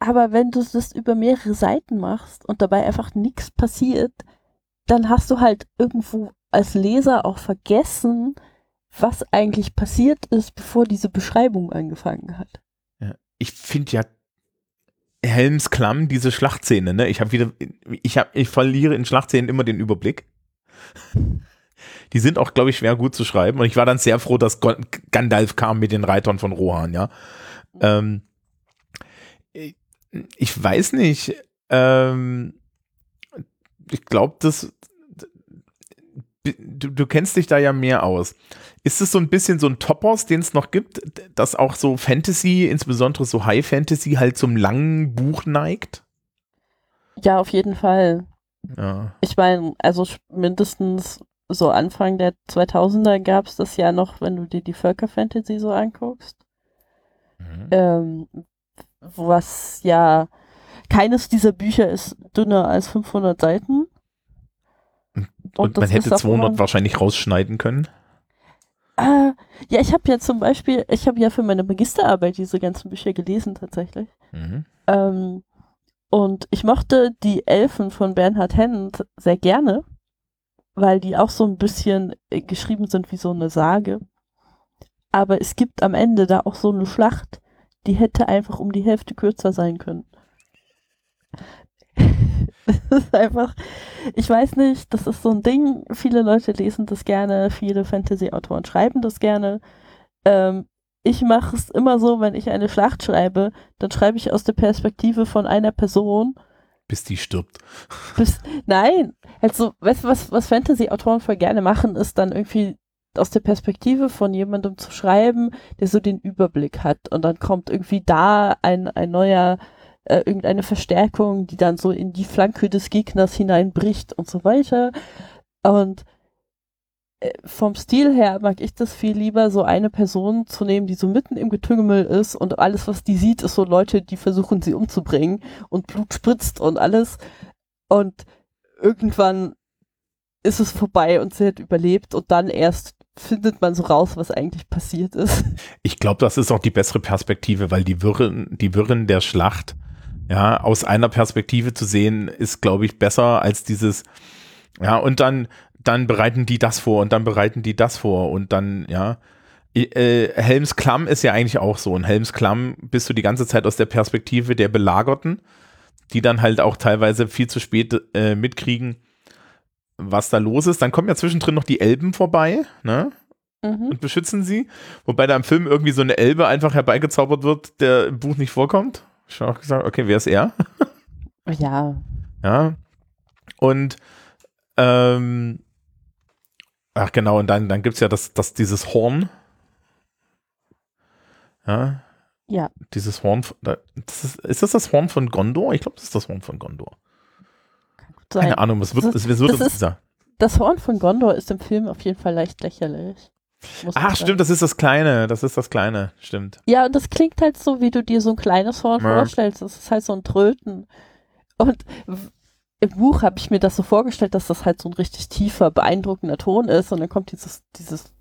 Aber wenn du das über mehrere Seiten machst und dabei einfach nichts passiert, dann hast du halt irgendwo als Leser auch vergessen, was eigentlich passiert ist, bevor diese Beschreibung angefangen hat. ich finde ja Helms Klamm, diese Schlachtszene, ne? Ich habe wieder, ich habe, ich verliere in Schlachtszenen immer den Überblick. Die sind auch, glaube ich, schwer gut zu schreiben. Und ich war dann sehr froh, dass Gandalf kam mit den Reitern von Rohan, ja. Ähm, ich- weiß nicht. Ähm, ich glaube, das. Du, du kennst dich da ja mehr aus. Ist es so ein bisschen so ein Topos, den es noch gibt, dass auch so Fantasy, insbesondere so High Fantasy, halt zum langen Buch neigt? Ja, auf jeden Fall. Ja. Ich meine, also mindestens so Anfang der 2000er gab es das ja noch, wenn du dir die Völkerfantasy so anguckst. Mhm. ähm, was ja keines dieser Bücher ist dünner als 500 Seiten. Und, das man hätte ist auch 200 immer- wahrscheinlich rausschneiden können. Äh, ja, ich habe ja zum Beispiel, ich habe ja für meine Magisterarbeit diese ganzen Bücher gelesen tatsächlich. Mhm. Ähm, und ich mochte die Elfen von Bernhard Hennend sehr gerne, weil die auch so ein bisschen äh, geschrieben sind wie so eine Sage. Aber es gibt am Ende da auch so eine Schlacht, die hätte einfach um die Hälfte kürzer sein können. [laughs] Das ist einfach, ich weiß nicht, das ist so ein Ding. Viele Leute lesen das gerne, viele Fantasy-Autoren schreiben das gerne. Ähm, ich mache es immer so, wenn ich eine Schlacht schreibe, dann schreibe ich aus der Perspektive von einer Person. Bis die stirbt. [laughs] Bis, nein, also, weißt du, was, was Fantasy-Autoren voll gerne machen, ist dann irgendwie aus der Perspektive von jemandem zu schreiben, der so den Überblick hat. Und dann kommt irgendwie da ein, ein neuer, äh, irgendeine Verstärkung, die dann so in die Flanke des Gegners hineinbricht und so weiter. Und vom Stil her mag ich das viel lieber, so eine Person zu nehmen, die so mitten im Getümmel ist und alles, was die sieht, ist so Leute, die versuchen, sie umzubringen und Blut spritzt und alles. Und irgendwann ist es vorbei und sie hat überlebt und dann erst findet man so raus, was eigentlich passiert ist. Ich glaube, das ist auch die bessere Perspektive, weil die Wirren, die Wirren der Schlacht, ja, aus einer Perspektive zu sehen, ist, glaube ich, besser als dieses, ja, und dann, dann bereiten die das vor und dann bereiten die das vor und dann, ja. Äh, Helms Klamm ist ja eigentlich auch so. In Helms Klamm bist du die ganze Zeit aus der Perspektive der Belagerten, die dann halt auch teilweise viel zu spät äh, mitkriegen, was da los ist. Dann kommen ja zwischendrin noch die Elben vorbei, ne? Mhm. und beschützen sie. Wobei da im Film irgendwie so eine Elbe einfach herbeigezaubert wird, der im Buch nicht vorkommt. Ich habe auch gesagt, okay, wer ist er? Ja, [laughs] Ja. Und Ähm, ach genau, und dann, dann gibt es ja das, das, dieses Horn. Ja. Ja. Dieses Horn. Das ist, ist das das Horn von Gondor? Ich glaube, das ist das Horn von Gondor. Sein. Keine Ahnung, was wird, Das es wird das ist-. Das Horn von Gondor ist im Film auf jeden Fall leicht lächerlich. Ach, stimmt, das ist das Kleine. Das ist das Kleine, stimmt. Ja, und das klingt halt so, wie du dir so ein kleines Horn Ja. vorstellst. Das ist halt so ein Tröten. Und im Buch habe ich mir das so vorgestellt, dass das halt so ein richtig tiefer, beeindruckender Ton ist. Und dann kommt dieses, dieses,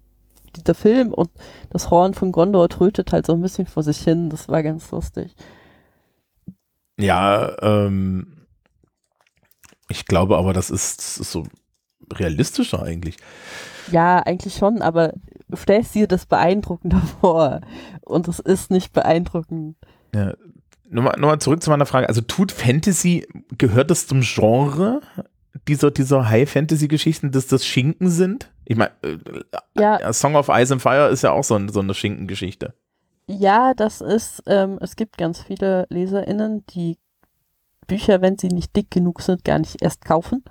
dieser Film und das Horn von Gondor trötet halt so ein bisschen vor sich hin. Das war ganz lustig. Ja, ähm, ich glaube aber, das ist, das ist so realistischer eigentlich. Ja, eigentlich schon, aber du stellst dir das beeindruckender [laughs] vor. Und es ist nicht beeindruckend. Ja. Nochmal, nochmal zurück zu meiner Frage. Also tut Fantasy, gehört das zum Genre dieser, dieser High-Fantasy-Geschichten, dass das Schinken sind? Ich meine, Ja, äh, Song of Ice and Fire ist ja auch so, ein, so eine Schinkengeschichte. Ja, das ist, ähm, es gibt ganz viele LeserInnen, die Bücher, wenn sie nicht dick genug sind, gar nicht erst kaufen.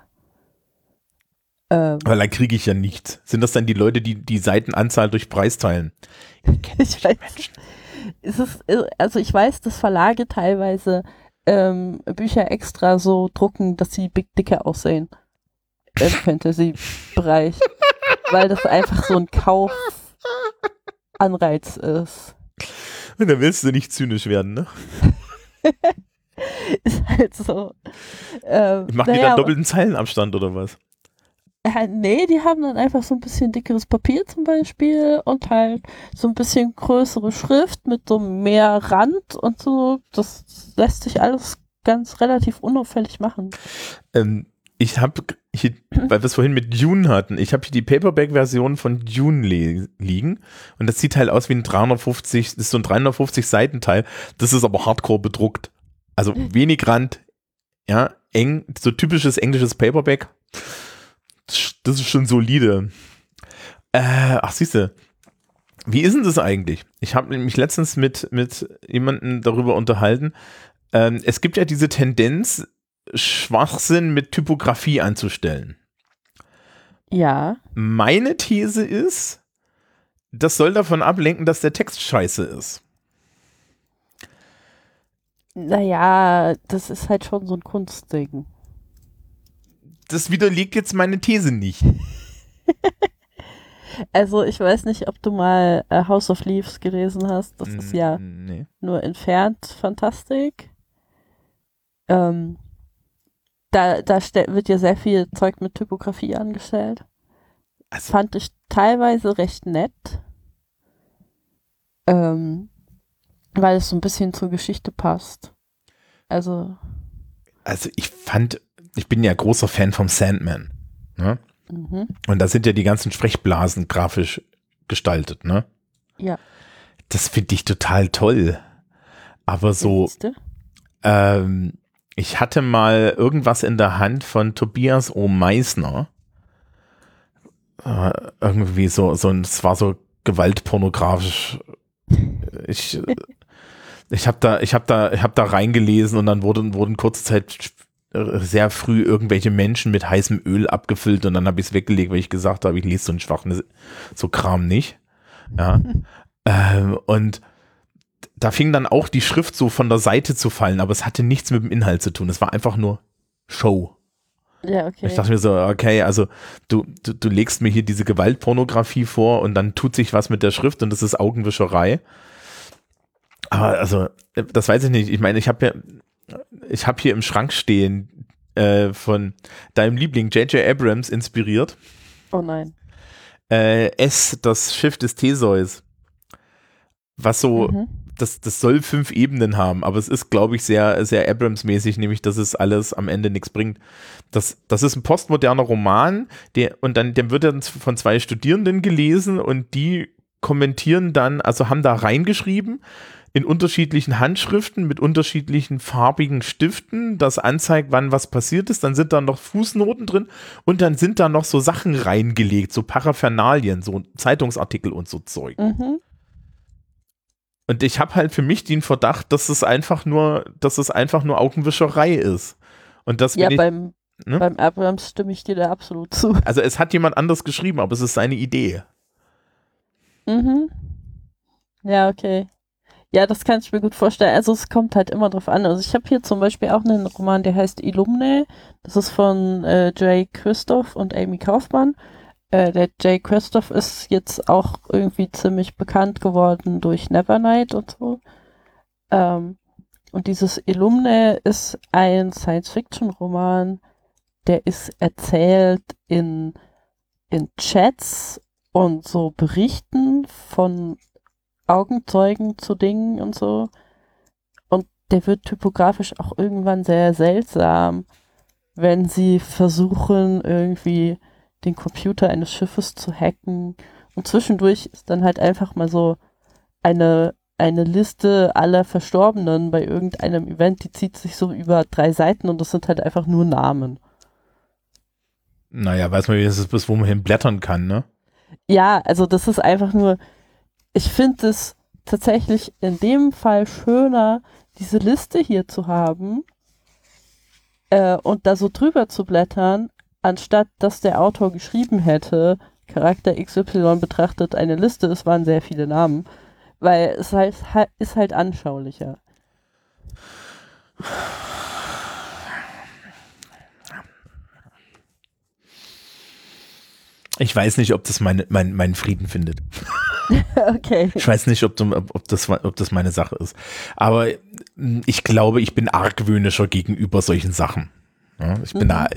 Ähm, Weil da kriege ich ja nichts. Sind das dann die Leute, die die Seitenanzahl durch Preis teilen? [laughs] ich weiß, es ist, äh, also ich weiß, dass Verlage teilweise ähm, Bücher extra so drucken, dass sie big dicker aussehen im [laughs] Fantasy-Bereich, weil das einfach so ein Kaufanreiz ist. Und da willst du nicht zynisch werden, ne? [laughs] Ist halt so. Ähm, Ich mache die naja, dann doppelten Zeilenabstand oder was? Ja, nee, die haben dann einfach so ein bisschen dickeres Papier zum Beispiel und halt so ein bisschen größere Schrift mit so mehr Rand und so. Das lässt sich alles ganz relativ unauffällig machen. Ähm, ich habe hier, [clears throat] weil wir es vorhin mit Dune hatten, ich habe hier die Paperback-Version von Dune li liegen und das sieht halt aus wie ein 350, das ist so ein 350 Seitenteil, das ist aber hardcore bedruckt. Also wenig Rand, ja, eng, so typisches englisches Paperback. Das ist schon solide. Äh, ach, siehste, wie ist denn das eigentlich? Ich habe mich letztens mit, mit jemandem darüber unterhalten. Ähm, es gibt ja diese Tendenz, Schwachsinn mit Typografie anzustellen. Ja, Meine These ist, das soll davon ablenken, dass der Text scheiße ist. naja, das ist halt schon so ein Kunstding. Das widerlegt jetzt meine These nicht. [laughs] Also ich weiß nicht, ob du mal äh, House of Leaves gelesen hast. Das ist ja Mm, Nee. nur entfernt Fantastik. Ähm, da da wird ja sehr viel Zeug mit Typografie angestellt. Also, Fand ich teilweise recht nett. Ähm, weil es so ein bisschen zur Geschichte passt. Also, also ich fand, ich bin ja großer Fan vom Sandman. Ne? mhm. Und da sind ja die ganzen Sprechblasen grafisch gestaltet, ne? Ja. Das finde ich total toll. Aber so, ähm, ich hatte mal irgendwas in der Hand von Tobias O. Meissner. Äh, irgendwie so, so, es war so gewaltpornografisch. Ich, [laughs] ich habe da, ich habe da, ich habe da reingelesen und dann wurden, wurden kurze Zeit sehr früh irgendwelche Menschen mit heißem Öl abgefüllt und dann habe ich es weggelegt, weil ich gesagt habe, ich lese so einen schwachen, so Kram nicht. Ja. [laughs] ähm, und da fing dann auch die Schrift so von der Seite zu fallen, aber es hatte nichts mit dem Inhalt zu tun. Es war einfach nur Show. Ja, okay. Ich dachte mir so, okay, also du, du, du legst mir hier diese Gewaltpornografie vor und dann tut sich was mit der Schrift und das ist Augenwischerei. Aber also, das weiß ich nicht. Ich meine, ich habe ja, ich habe hier im Schrank stehen äh, von deinem Liebling J.J. Abrams inspiriert. oh nein. Äh, S, das Schiff des Theseus. Was so, Mhm. das, das soll fünf Ebenen haben, aber es ist, glaube ich, sehr, sehr Abrams-mäßig, nämlich, dass es alles am Ende nichts bringt. Das, das ist ein postmoderner Roman, der, und dann, der wird dann von zwei Studierenden gelesen und die kommentieren dann, also haben da reingeschrieben, in unterschiedlichen Handschriften mit unterschiedlichen farbigen Stiften, das anzeigt, wann was passiert ist. Dann sind da noch Fußnoten drin und dann sind da noch so Sachen reingelegt, so Paraphernalien, so Zeitungsartikel und so Zeug. Mhm. Und ich habe halt für mich den Verdacht, dass es einfach nur, dass es einfach nur Augenwischerei ist. Und das Ja, ich, beim, Ne? Beim Abrams stimme ich dir da absolut zu. [laughs] Also es hat jemand anders geschrieben, aber es ist seine Idee. Mhm. Ja, okay. Ja, das kann ich mir gut vorstellen. Also es kommt halt immer drauf an. Also ich habe hier zum Beispiel auch einen Roman, der heißt Illuminae. Das ist von äh, Jay Christoph und Amy Kaufmann. Äh, der Jay Christoph ist jetzt auch irgendwie ziemlich bekannt geworden durch Nevernight und so. Ähm, und dieses Illuminae ist ein Science-Fiction-Roman, der ist erzählt in, in Chats und so Berichten von Augenzeugen zu Dingen und so. Und der wird typografisch auch irgendwann sehr seltsam, wenn sie versuchen, irgendwie den Computer eines Schiffes zu hacken. Und zwischendurch ist dann halt einfach mal so eine, eine Liste aller Verstorbenen bei irgendeinem Event, die zieht sich so über drei Seiten und das sind halt einfach nur Namen. Naja, weiß man wenigstens bis wo man hin blättern kann, ne? Ja, also das ist einfach nur, ich finde es tatsächlich in dem Fall schöner, diese Liste hier zu haben äh, und da so drüber zu blättern, anstatt dass der Autor geschrieben hätte, Charakter XY betrachtet eine Liste, es waren sehr viele Namen, weil es halt, ist halt anschaulicher. Ich weiß nicht, ob das meine, mein, meinen Frieden findet. [laughs] okay. Ich weiß nicht, ob, du, ob, das, ob das meine Sache ist. Aber hm, ich glaube, ich bin argwöhnischer gegenüber solchen Sachen. Ja, ich bin mhm. da.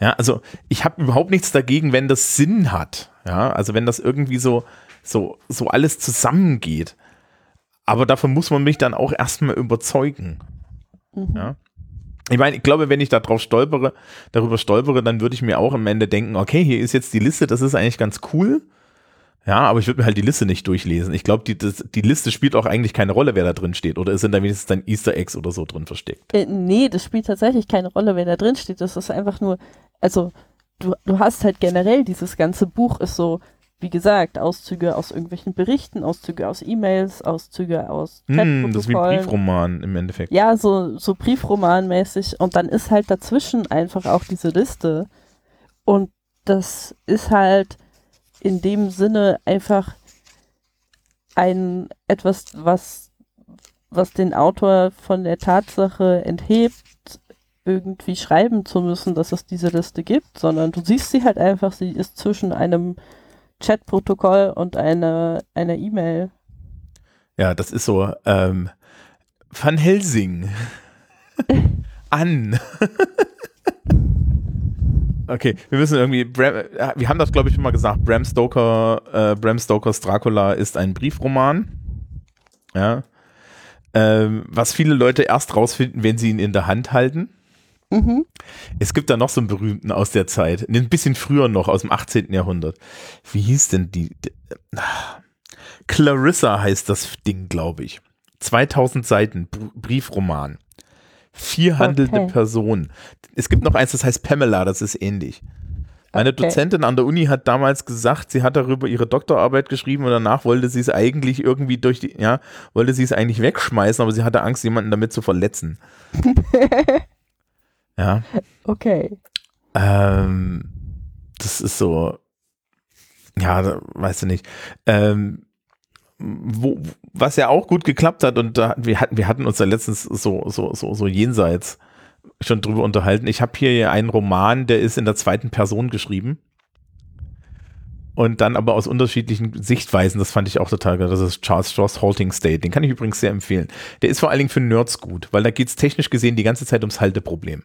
Ja, also ich habe überhaupt nichts dagegen, wenn das Sinn hat. Ja, also wenn das irgendwie so, so, so alles zusammengeht. Aber dafür muss man mich dann auch erstmal überzeugen. Mhm. Ja. Ich meine, ich glaube, wenn ich da drauf stolpere, darüber stolpere, dann würde ich mir auch am Ende denken, okay, hier ist jetzt die Liste, das ist eigentlich ganz cool. Ja, aber ich würde mir halt die Liste nicht durchlesen. Ich glaube, die, die Liste spielt auch eigentlich keine Rolle, wer da drin steht. Oder sind da wenigstens dann Easter Eggs oder so drin versteckt? Äh, nee, das spielt tatsächlich keine Rolle, wer da drin steht. Das ist einfach nur, also du, du hast halt generell, dieses ganze Buch ist so, wie gesagt, Auszüge aus irgendwelchen Berichten, Auszüge aus E-Mails, Auszüge aus hm, Das ist wie ein Briefroman im Endeffekt. Ja, so, so Briefromanmäßig. Und dann ist halt dazwischen einfach auch diese Liste. Und das ist halt in dem Sinne einfach ein etwas, was, was den Autor von der Tatsache enthebt, irgendwie schreiben zu müssen, dass es diese Liste gibt, sondern du siehst sie halt einfach, sie ist zwischen einem Chatprotokoll und einer einer E-Mail. Ja, das ist so ähm, Van Helsing [laughs] an. okay, wir müssen irgendwie, Bram, äh, wir haben das glaube ich schon mal gesagt, Bram Stoker, äh, Bram Stokers Dracula ist ein Briefroman. Ja. Ähm, was viele Leute erst rausfinden, wenn sie ihn in der Hand halten. Mhm. Es gibt da noch so einen berühmten aus der Zeit, ein bisschen früher noch, aus dem 18. Jahrhundert. Wie hieß denn die? Clarissa heißt das Ding, glaube ich. 2000 Seiten, Briefroman. Vier handelnde okay. Personen. Es gibt noch eins, das heißt Pamela, das ist ähnlich. Meine okay. Dozentin an der Uni hat damals gesagt, sie hat darüber ihre Doktorarbeit geschrieben und danach wollte sie es eigentlich irgendwie durch die, ja, wollte sie es eigentlich wegschmeißen, aber sie hatte Angst, jemanden damit zu verletzen. [laughs] Ja. Okay. Ähm, das ist so, ja, weißt du nicht. Ähm, wo, was ja auch gut geklappt hat und da, wir hatten, wir hatten uns da letztens so, so, so, so jenseits schon drüber unterhalten. Ich habe hier einen Roman, der ist in der zweiten Person geschrieben. Und dann aber aus unterschiedlichen Sichtweisen, das fand ich auch total geil. Das ist Charles Strauss Halting State. Den kann ich übrigens sehr empfehlen. Der ist vor allen Dingen für Nerds gut, weil da geht es technisch gesehen die ganze Zeit ums Halteproblem.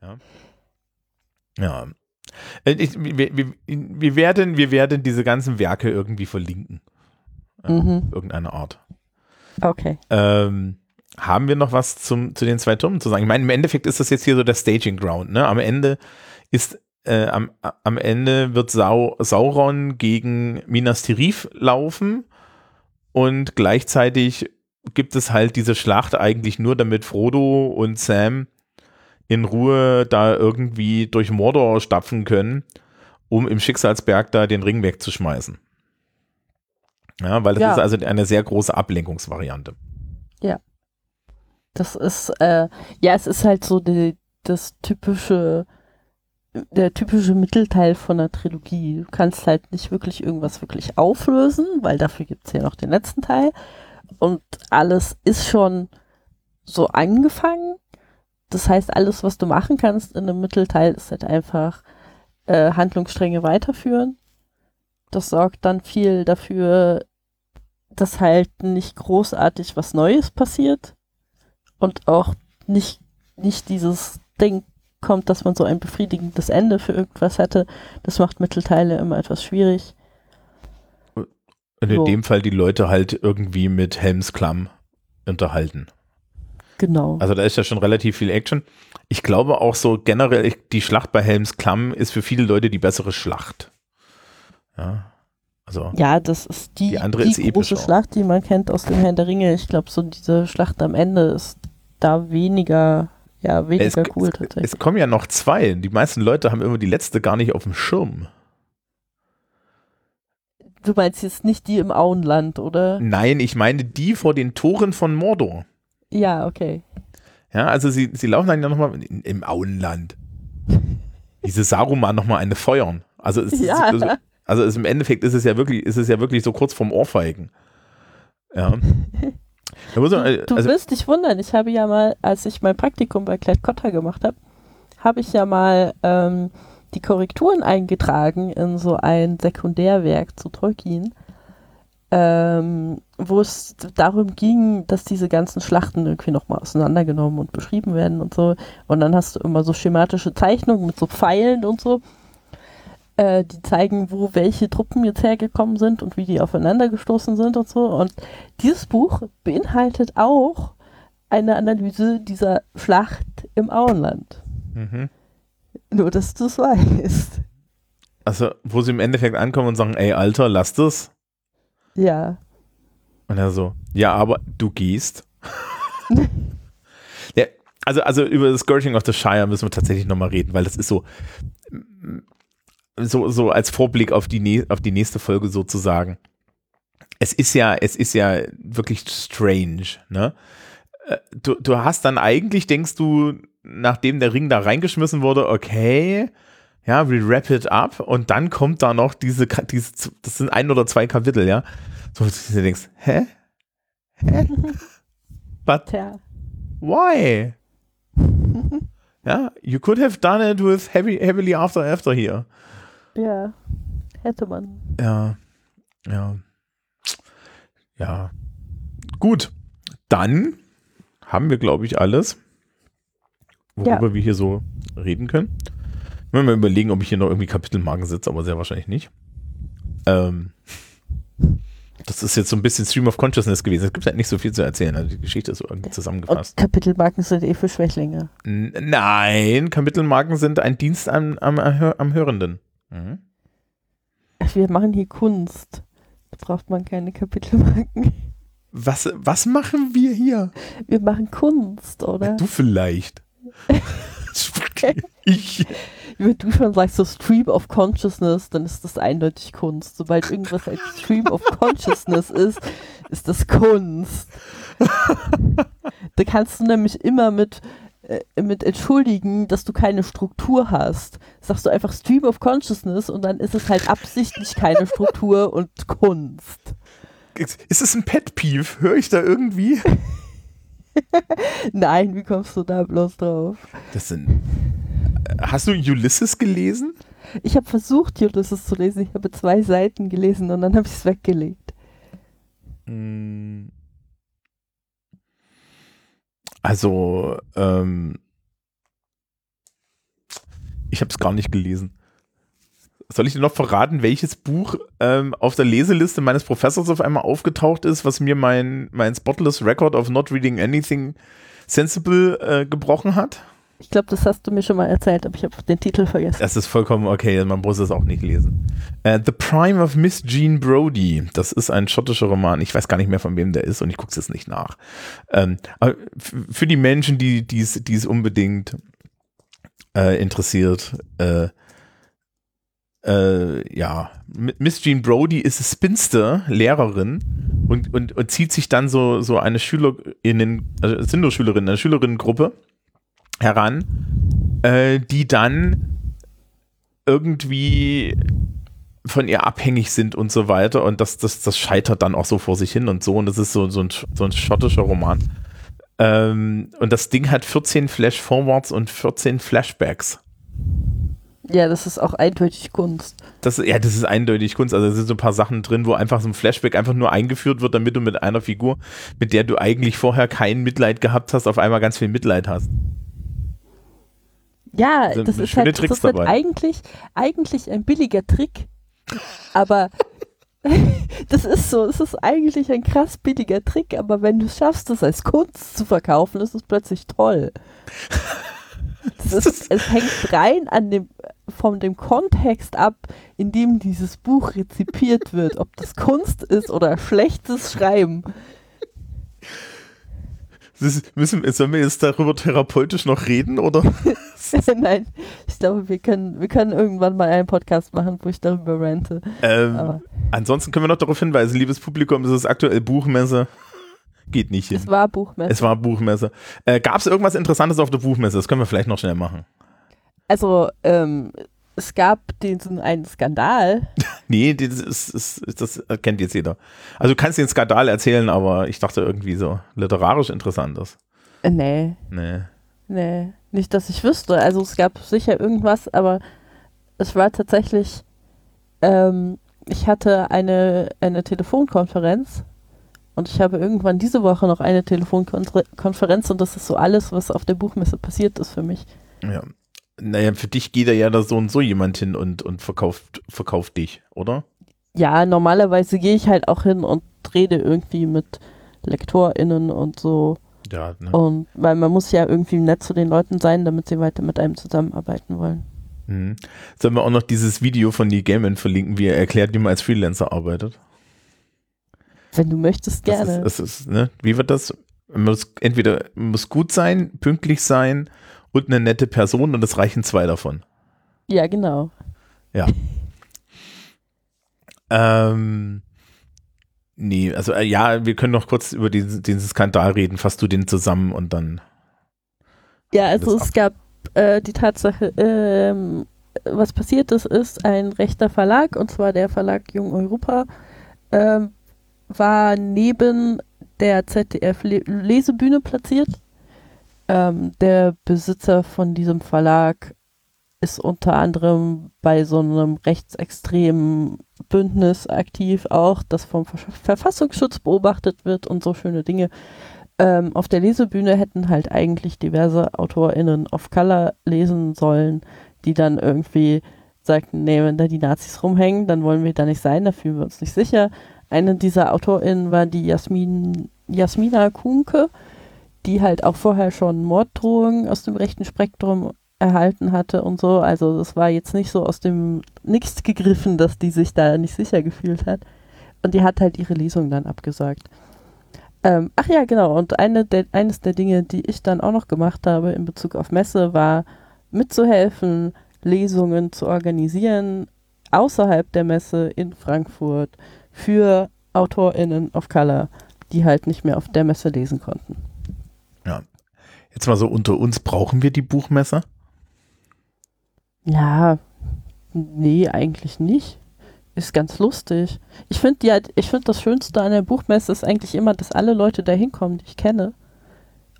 Ja. Ja. Äh, ich, wir, wir, wir, werden, wir werden diese ganzen Werke irgendwie verlinken. Mhm. Irgendeine Art. Okay. Ähm, haben wir noch was zum, zu den zwei Türmen zu sagen? Ich meine, im Endeffekt ist das jetzt hier so der Staging Ground. Ne? Am Ende ist, äh, am, am Ende wird Sau, Sauron gegen Minas Tirith laufen und gleichzeitig gibt es halt diese Schlacht eigentlich nur, damit Frodo und Sam in Ruhe da irgendwie durch Mordor stapfen können, um im Schicksalsberg da den Ring wegzuschmeißen. Ja, weil das ja. ist also eine sehr große Ablenkungsvariante. Ja. Das ist, äh, ja, es ist halt so die, das typische, der typische Mittelteil von einer Trilogie. Du kannst halt nicht wirklich irgendwas wirklich auflösen, weil dafür gibt es ja noch den letzten Teil. Und alles ist schon so angefangen. Das heißt, alles, was du machen kannst in einem Mittelteil, ist halt einfach äh, Handlungsstränge weiterführen. Das sorgt dann viel dafür, dass halt nicht großartig was Neues passiert und auch nicht, nicht dieses Ding kommt, dass man so ein befriedigendes Ende für irgendwas hätte. Das macht Mittelteile immer etwas schwierig. Und in so. dem Fall die Leute halt irgendwie mit Helmsklamm unterhalten. Genau. Also da ist ja schon relativ viel Action. Ich glaube auch so generell, die Schlacht bei Helmsklamm ist für viele Leute die bessere Schlacht. Ja. Also ja, das ist die, die, andere die ist große Schlacht, die man kennt aus dem Herrn der Ringe. Ich glaube, so diese Schlacht am Ende ist da weniger, ja, weniger es, cool es, tatsächlich. Es kommen ja noch zwei. Die meisten Leute haben immer die letzte gar nicht auf dem Schirm. Du meinst jetzt nicht die im Auenland, oder? Nein, ich meine die vor den Toren von Mordor. Ja, okay. Ja, also sie, sie laufen dann ja nochmal im Auenland. Diese Saruman nochmal eine feuern. Also es, Ja. also, also es, im Endeffekt ist es ja wirklich, ist es ja wirklich so kurz vorm Ohrfeigen. Ja. Man, äh, Du also, wirst dich wundern, ich habe ja mal, als ich mein Praktikum bei Klett Cotta gemacht habe, habe ich ja mal ähm, die Korrekturen eingetragen in so ein Sekundärwerk zu Tolkien, ähm, wo es darum ging, dass diese ganzen Schlachten irgendwie nochmal auseinandergenommen und beschrieben werden und so. Und dann hast du immer so schematische Zeichnungen mit so Pfeilen und so, äh, die zeigen, wo welche Truppen jetzt hergekommen sind und wie die aufeinander gestoßen sind und so. Und dieses Buch beinhaltet auch eine Analyse dieser Schlacht im Auenland. mhm. Nur, dass du es weißt. also, wo sie im Endeffekt ankommen und sagen, ey, Alter, lass das. Ja. Und er so, ja, aber du gehst. [laughs] ja, also, also über das Scourging of the Shire müssen wir tatsächlich nochmal reden, weil das ist so, so, so als Vorblick auf die, auf die nächste Folge sozusagen. Es ist ja, es ist ja wirklich strange, ne? Äh, Du, du hast dann eigentlich, denkst du, nachdem der Ring da reingeschmissen wurde, okay, ja, we wrap it up und dann kommt da noch diese, diese das sind ein oder zwei Kapitel, ja. So, dass du denkst, hä? Hä? But Tja. why? Ja, you could have done it with heavy, heavily after after here. Ja. Hätte man. Ja, ja, ja. Gut, dann haben wir, glaube ich, alles, worüber wir hier so reden können. Wenn wir mal überlegen, ob ich hier noch irgendwie Kapitelmarken setze, aber sehr wahrscheinlich nicht. Ähm, das ist jetzt so ein bisschen Stream of Consciousness gewesen. Es gibt halt nicht so viel zu erzählen. Also die Geschichte ist so irgendwie Und zusammengefasst. Kapitelmarken sind eh für Schwächlinge. N nein, Kapitelmarken sind ein Dienst am, am, am Hörenden. Mhm. Wir machen hier Kunst. Da braucht man keine Kapitelmarken. Was, was machen wir hier? Wir machen Kunst, oder? Du vielleicht. [laughs] ich. Wenn du schon sagst, so Stream of Consciousness, dann ist das eindeutig Kunst. Sobald irgendwas ein Stream of Consciousness ist, ist das Kunst. da kannst du nämlich immer mit, äh, mit entschuldigen, dass du keine Struktur hast. Sagst du einfach Stream of Consciousness und dann ist es halt absichtlich keine Struktur und Kunst. Ist es ein Pet Peeve? Höre ich da irgendwie? [laughs] [laughs] Nein, wie kommst du da bloß drauf? Das sind. Hast du Ulysses gelesen? Ich habe versucht, Ulysses zu lesen. Ich habe zwei Seiten gelesen und dann habe ich es weggelegt. Mm. Also, ähm, ich habe es gar nicht gelesen. Soll ich dir noch verraten, welches Buch ähm, auf der Leseliste meines Professors auf einmal aufgetaucht ist, was mir mein, mein Spotless Record of Not Reading Anything Sensible äh, gebrochen hat? Ich glaube, das hast du mir schon mal erzählt, aber ich habe den Titel vergessen. Das ist vollkommen okay, man muss es auch nicht lesen. Äh, The Prime of Miss Jean Brodie, das ist ein schottischer Roman. Ich weiß gar nicht mehr, von wem der ist und ich gucke es jetzt nicht nach. Ähm, für die Menschen, die die es die es unbedingt äh, interessiert, äh, äh, ja, Miss Jean Brodie ist Spinster, Lehrerin und, und, und zieht sich dann so, so eine Schülerinnen, also sind nur Schülerinnen, eine Schülerinnengruppe heran, äh, die dann irgendwie von ihr abhängig sind und so weiter und das, das, das scheitert dann auch so vor sich hin und so und das ist so, so, ein, so ein schottischer Roman. Ähm, und das Ding hat 14 Flash-Forwards und 14 Flashbacks. Ja, das ist auch eindeutig Kunst. Das, ja, das ist eindeutig Kunst. Also es sind so ein paar Sachen drin, wo einfach so ein Flashback einfach nur eingeführt wird, damit du mit einer Figur, mit der du eigentlich vorher kein Mitleid gehabt hast, auf einmal ganz viel Mitleid hast. Ja, also das ist halt, das ist halt eigentlich, eigentlich ein billiger Trick, aber [laughs] das ist so, es ist eigentlich ein krass billiger Trick, aber wenn du es schaffst, das als Kunst zu verkaufen, ist es plötzlich toll. [laughs] Ist, es hängt rein an dem, von dem Kontext ab, in dem dieses Buch rezipiert wird, ob das Kunst ist oder schlechtes Schreiben. Ist, müssen, sollen wir jetzt darüber therapeutisch noch reden, oder? [laughs] Nein, ich glaube, wir können, wir können irgendwann mal einen Podcast machen, wo ich darüber rante. Ähm, ansonsten können wir noch darauf hinweisen, liebes Publikum, das ist aktuell Buchmesse. Geht nicht hin. Es war Buchmesse. Es war Buchmesse. Äh, Gab es irgendwas Interessantes auf der Buchmesse? Das können wir vielleicht noch schnell machen. Also, ähm, es gab diesen einen Skandal. [laughs] nee, das, ist, ist, das kennt jetzt jeder. Also du kannst den Skandal erzählen, aber ich dachte irgendwie so literarisch interessantes. Äh, nee. Nee. Nee, nicht, dass ich wüsste. Also es gab sicher irgendwas, aber es war tatsächlich, ähm, ich hatte eine, eine Telefonkonferenz und ich habe irgendwann diese Woche noch eine Telefonkonferenz und das ist so alles, was auf der Buchmesse passiert ist für mich. Ja, naja, für dich geht da ja da so und so jemand hin und, und verkauft, verkauft dich, oder? Ja, normalerweise gehe ich halt auch hin und rede irgendwie mit LektorInnen und so. Ja, ne? Und weil man muss ja irgendwie nett zu den Leuten sein, damit sie weiter mit einem zusammenarbeiten wollen. Mhm. Sollen wir auch noch dieses Video von Neil Gaiman verlinken, wie er erklärt, wie man als Freelancer arbeitet? Wenn du möchtest, gerne. Das ist, das ist, ne? Wie wird das? Man muss entweder man muss gut sein, pünktlich sein und eine nette Person und es reichen zwei davon. Ja, genau. Ja. [laughs] ähm, nee, also äh, ja, wir können noch kurz über diesen, diesen Skandal reden. Fasst du den zusammen und dann. Ja, also es ab. gab äh, die Tatsache, ähm, was passiert ist, ist ein rechter Verlag, und zwar der Verlag Jung Europa, ähm, war neben der ZDF-Lesebühne platziert ähm, der Besitzer von diesem Verlag ist unter anderem bei so einem rechtsextremen Bündnis aktiv, auch das vom Verfassungsschutz beobachtet wird und so schöne Dinge. Ähm, auf der Lesebühne hätten halt eigentlich diverse AutorInnen of Color lesen sollen, die dann irgendwie sagten, nee, wenn da die Nazis rumhängen, dann wollen wir da nicht sein, da fühlen wir uns nicht sicher. Eine dieser AutorInnen war die Jasmin, Jasmina Kuhnke, die halt auch vorher schon Morddrohungen aus dem rechten Spektrum erhalten hatte und so. Also das war jetzt nicht so aus dem Nichts gegriffen, dass die sich da nicht sicher gefühlt hat. Und die hat halt ihre Lesung dann abgesagt. Ähm, ach ja, genau. Und eine der, eines der Dinge, die ich dann auch noch gemacht habe in Bezug auf Messe, war mitzuhelfen, Lesungen zu organisieren außerhalb der Messe in Frankfurt für AutorInnen of Color, die halt nicht mehr auf der Messe lesen konnten. Ja. Jetzt mal so unter uns, brauchen wir die Buchmesse? Ja, nee, eigentlich nicht. Ist ganz lustig. Ich finde ja, ich finde das Schönste an der Buchmesse ist eigentlich immer, dass alle Leute da hinkommen, die ich kenne.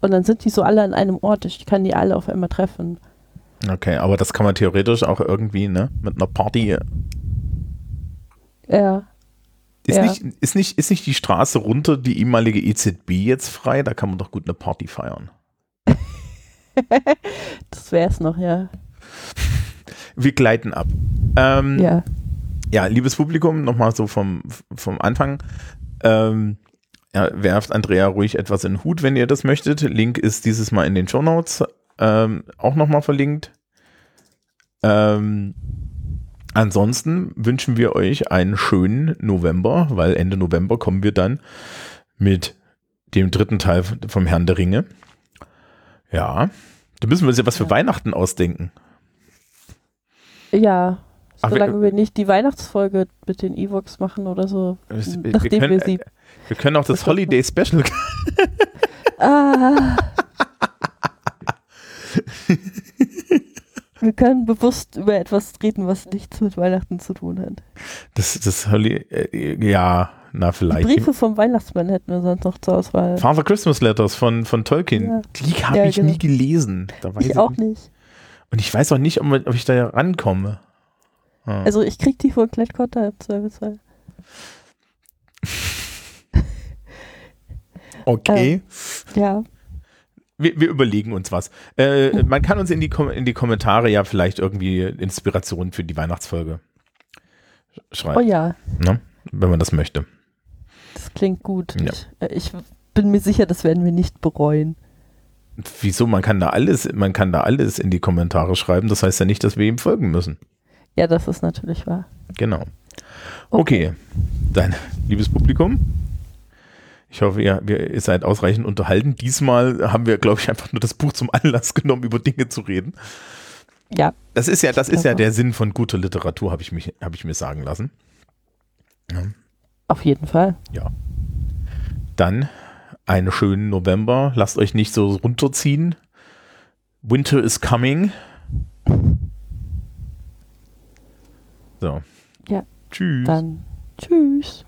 Und dann sind die so alle an einem Ort. Ich kann die alle auf einmal treffen. Okay, aber das kann man theoretisch auch irgendwie, ne, mit einer Party. Ja. Ist, ja. nicht, ist, nicht, ist nicht die Straße runter die ehemalige EZB jetzt frei? Da kann man doch gut eine Party feiern. [laughs] das wäre es noch, ja. Wir gleiten ab. Ähm, ja. Ja, liebes Publikum, nochmal so vom, vom Anfang. Ähm, ja, werft Andrea ruhig etwas in den Hut, wenn ihr das möchtet. Link ist dieses Mal in den Show Notes ähm, auch nochmal verlinkt. Ähm, Ansonsten wünschen wir euch einen schönen November, weil Ende November kommen wir dann mit dem dritten Teil vom Herrn der Ringe. Ja, da müssen wir uns ja was für ja. Weihnachten ausdenken. Ja, Ach, Solange wir- wir, nicht die Weihnachtsfolge mit den Evox machen oder so. Wir- wir nachdem wir, können- sie. Wir können auch das Holiday Special. [laughs] [laughs] Ah. [laughs] wir können bewusst über etwas reden, was nichts mit Weihnachten zu tun hat. Das, das Holi äh, ja, na Die vielleicht. Briefe vom Weihnachtsmann hätten wir sonst noch zur Auswahl. Father Christmas Letters von, von Tolkien. Ja. Die habe Ja, ich genau. nie gelesen. Ich auch nicht. Und ich weiß auch nicht, ob, ob ich da rankomme. Ah. Also ich krieg die von Klettkotter im Zweifelsfall. [laughs] okay. Ja. Wir, wir überlegen uns was. Äh, man kann uns in die, Kom in die Kommentare ja vielleicht irgendwie Inspirationen für die Weihnachtsfolge sch- Oh schreiben, ja, ne? wenn man das möchte. das klingt gut. Ja. Ich, äh, ich bin mir sicher, das werden wir nicht bereuen. Wieso? Man kann da alles, man kann da alles in die Kommentare schreiben. Das heißt ja nicht, dass wir ihm folgen müssen. Ja, das ist natürlich wahr. Genau. Okay. Dann, liebes Publikum. Ich hoffe, ihr, wir, ihr seid ausreichend unterhalten. Diesmal haben wir, glaube ich, einfach nur das Buch zum Anlass genommen, über Dinge zu reden. Ja, Das ist ja, das ist ja Aber- der Sinn von guter Literatur, habe ich, mich- habe ich mir sagen lassen. auf jeden Fall. Dann einen schönen November. Lasst euch nicht so runterziehen. Winter is coming. So. Ja. Tschüss. Dann tschüss.